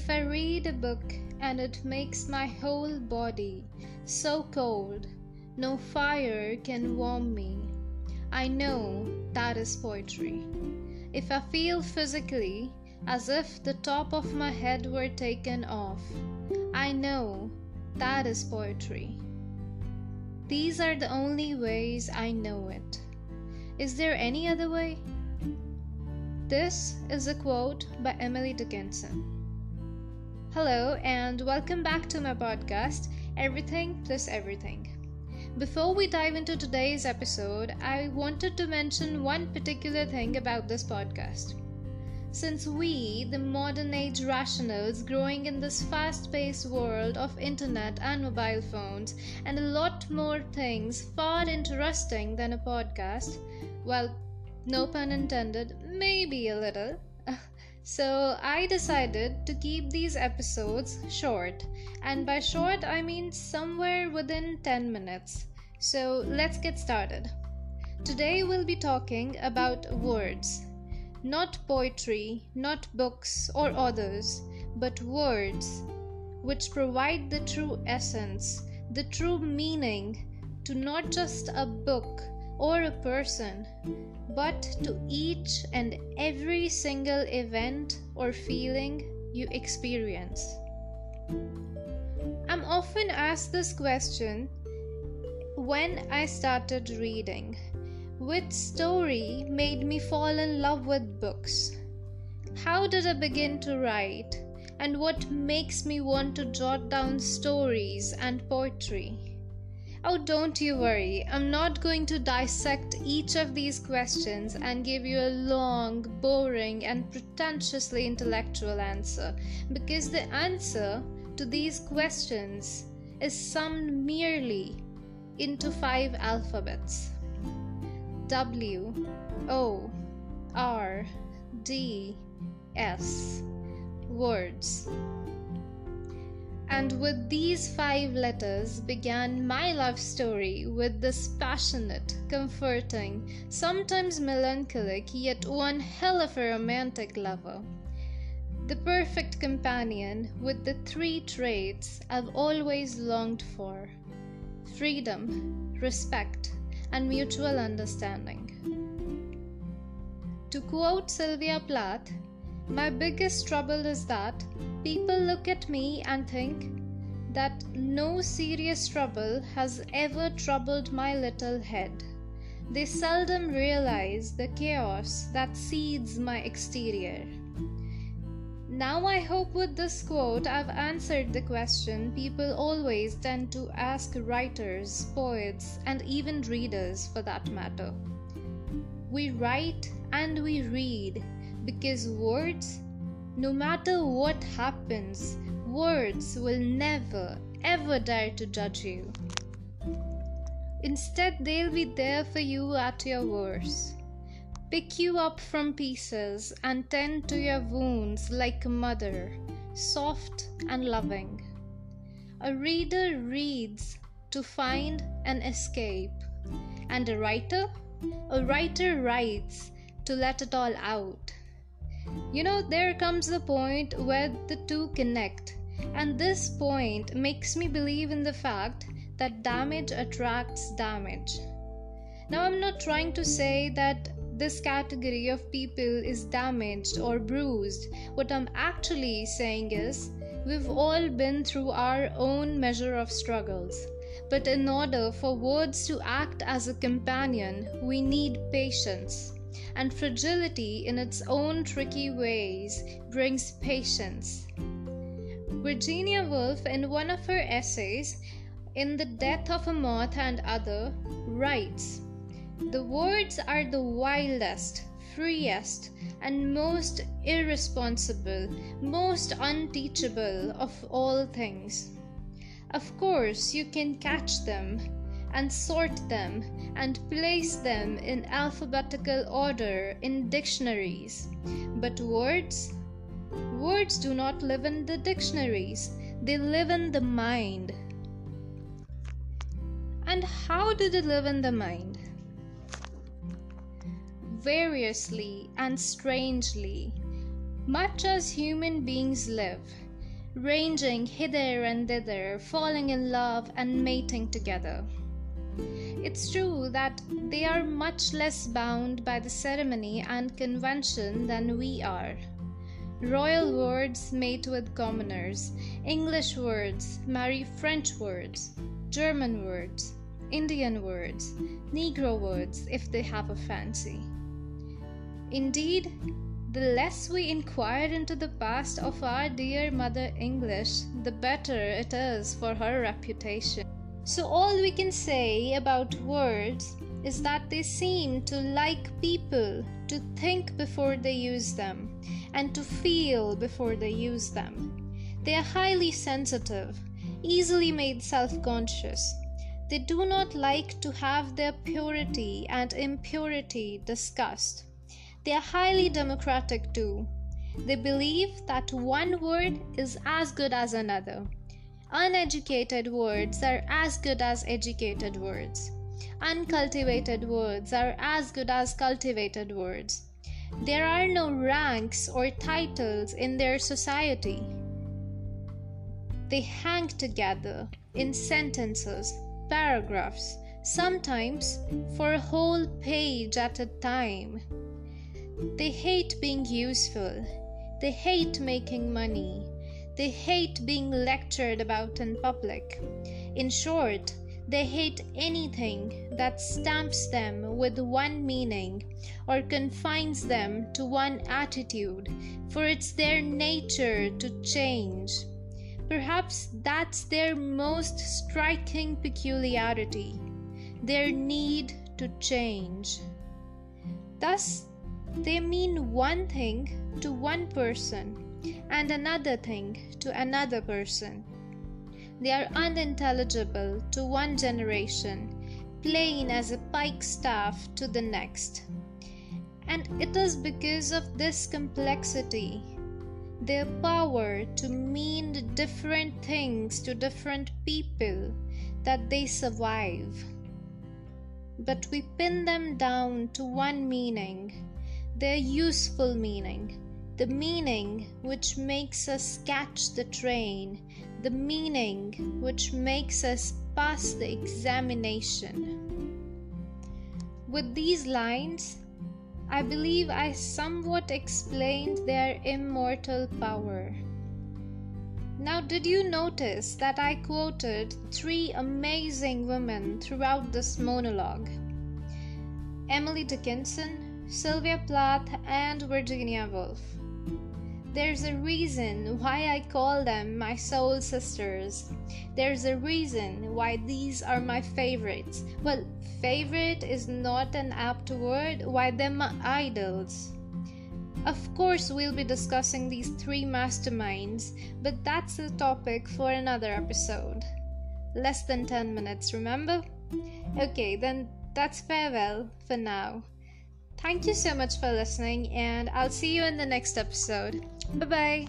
If I read a book and it makes my whole body so cold, no fire can warm me, I know that is poetry. If I feel physically as if the top of my head were taken off, I know that is poetry. These are the only ways I know it. Is there any other way? This is a quote by Emily Dickinson. Hello, and welcome back to my podcast, Everything Plus Everything. Before we dive into today's episode, I wanted to mention one particular thing about this podcast. Since we, the modern age rationals growing in this fast paced world of internet and mobile phones, and a lot more things far interesting than a podcast, well, no pun intended, maybe a little. So I decided to keep these episodes short, and by short I mean somewhere within 10 minutes. So let's get started. Today we'll be talking about words. Not poetry, not books or others, but words which provide the true essence, the true meaning to not just a book or a person, but to each and every single event or feeling you experience. I'm often asked this question when I started reading Which story made me fall in love with books? How did I begin to write? And what makes me want to jot down stories and poetry? Oh, don't you worry, I'm not going to dissect each of these questions and give you a long, boring, and pretentiously intellectual answer because the answer to these questions is summed merely into five alphabets W, O, R, D, S. Words. And with these five letters began my love story with this passionate, comforting, sometimes melancholic, yet one hell of a romantic lover. The perfect companion with the three traits I've always longed for freedom, respect, and mutual understanding. To quote Sylvia Plath, my biggest trouble is that people look at me and think that no serious trouble has ever troubled my little head. They seldom realize the chaos that seeds my exterior. Now, I hope with this quote I've answered the question people always tend to ask writers, poets, and even readers for that matter. We write and we read because words, no matter what happens, words will never ever dare to judge you. Instead, they'll be there for you at your worst. Pick you up from pieces and tend to your wounds like a mother, soft and loving. A reader reads to find an escape, and a writer, a writer writes to let it all out. You know, there comes a point where the two connect, and this point makes me believe in the fact that damage attracts damage. Now, I'm not trying to say that this category of people is damaged or bruised. What I'm actually saying is, we've all been through our own measure of struggles. But in order for words to act as a companion, we need patience and fragility in its own tricky ways brings patience. Virginia Woolf, in one of her essays, In the Death of a Moth and Other, writes The words are the wildest, freest, and most irresponsible, most unteachable of all things. Of course, you can catch them and sort them and place them in alphabetical order in dictionaries. But words? Words do not live in the dictionaries, they live in the mind. And how do they live in the mind? Variously and strangely, much as human beings live, ranging hither and thither, falling in love and mating together. It's true that they are much less bound by the ceremony and convention than we are. Royal words mate with commoners, English words marry French words, German words, Indian words, Negro words if they have a fancy. Indeed, the less we inquire into the past of our dear Mother English, the better it is for her reputation. So, all we can say about words is that they seem to like people to think before they use them and to feel before they use them. They are highly sensitive, easily made self conscious. They do not like to have their purity and impurity discussed. They are highly democratic too. They believe that one word is as good as another. Uneducated words are as good as educated words. Uncultivated words are as good as cultivated words. There are no ranks or titles in their society. They hang together in sentences, paragraphs, sometimes for a whole page at a time. They hate being useful. They hate making money. They hate being lectured about in public. In short, they hate anything that stamps them with one meaning or confines them to one attitude, for it's their nature to change. Perhaps that's their most striking peculiarity their need to change. Thus, they mean one thing to one person and another thing to another person. They are unintelligible to one generation, plain as a pikestaff to the next. And it is because of this complexity, their power to mean different things to different people, that they survive. But we pin them down to one meaning their useful meaning, the meaning which makes us catch the train, the meaning which makes us pass the examination. With these lines, I believe I somewhat explained their immortal power. Now, did you notice that I quoted three amazing women throughout this monologue? Emily Dickinson, Sylvia Plath, and Virginia Woolf. There's a reason why I call them my soul sisters. There's a reason why these are my favorites. Well, favorite is not an apt word, why they're my idols. Of course, we'll be discussing these three masterminds, but that's a topic for another episode. Less than 10 minutes, remember? Okay, then that's farewell for now. Thank you so much for listening, and I'll see you in the next episode. Bye bye.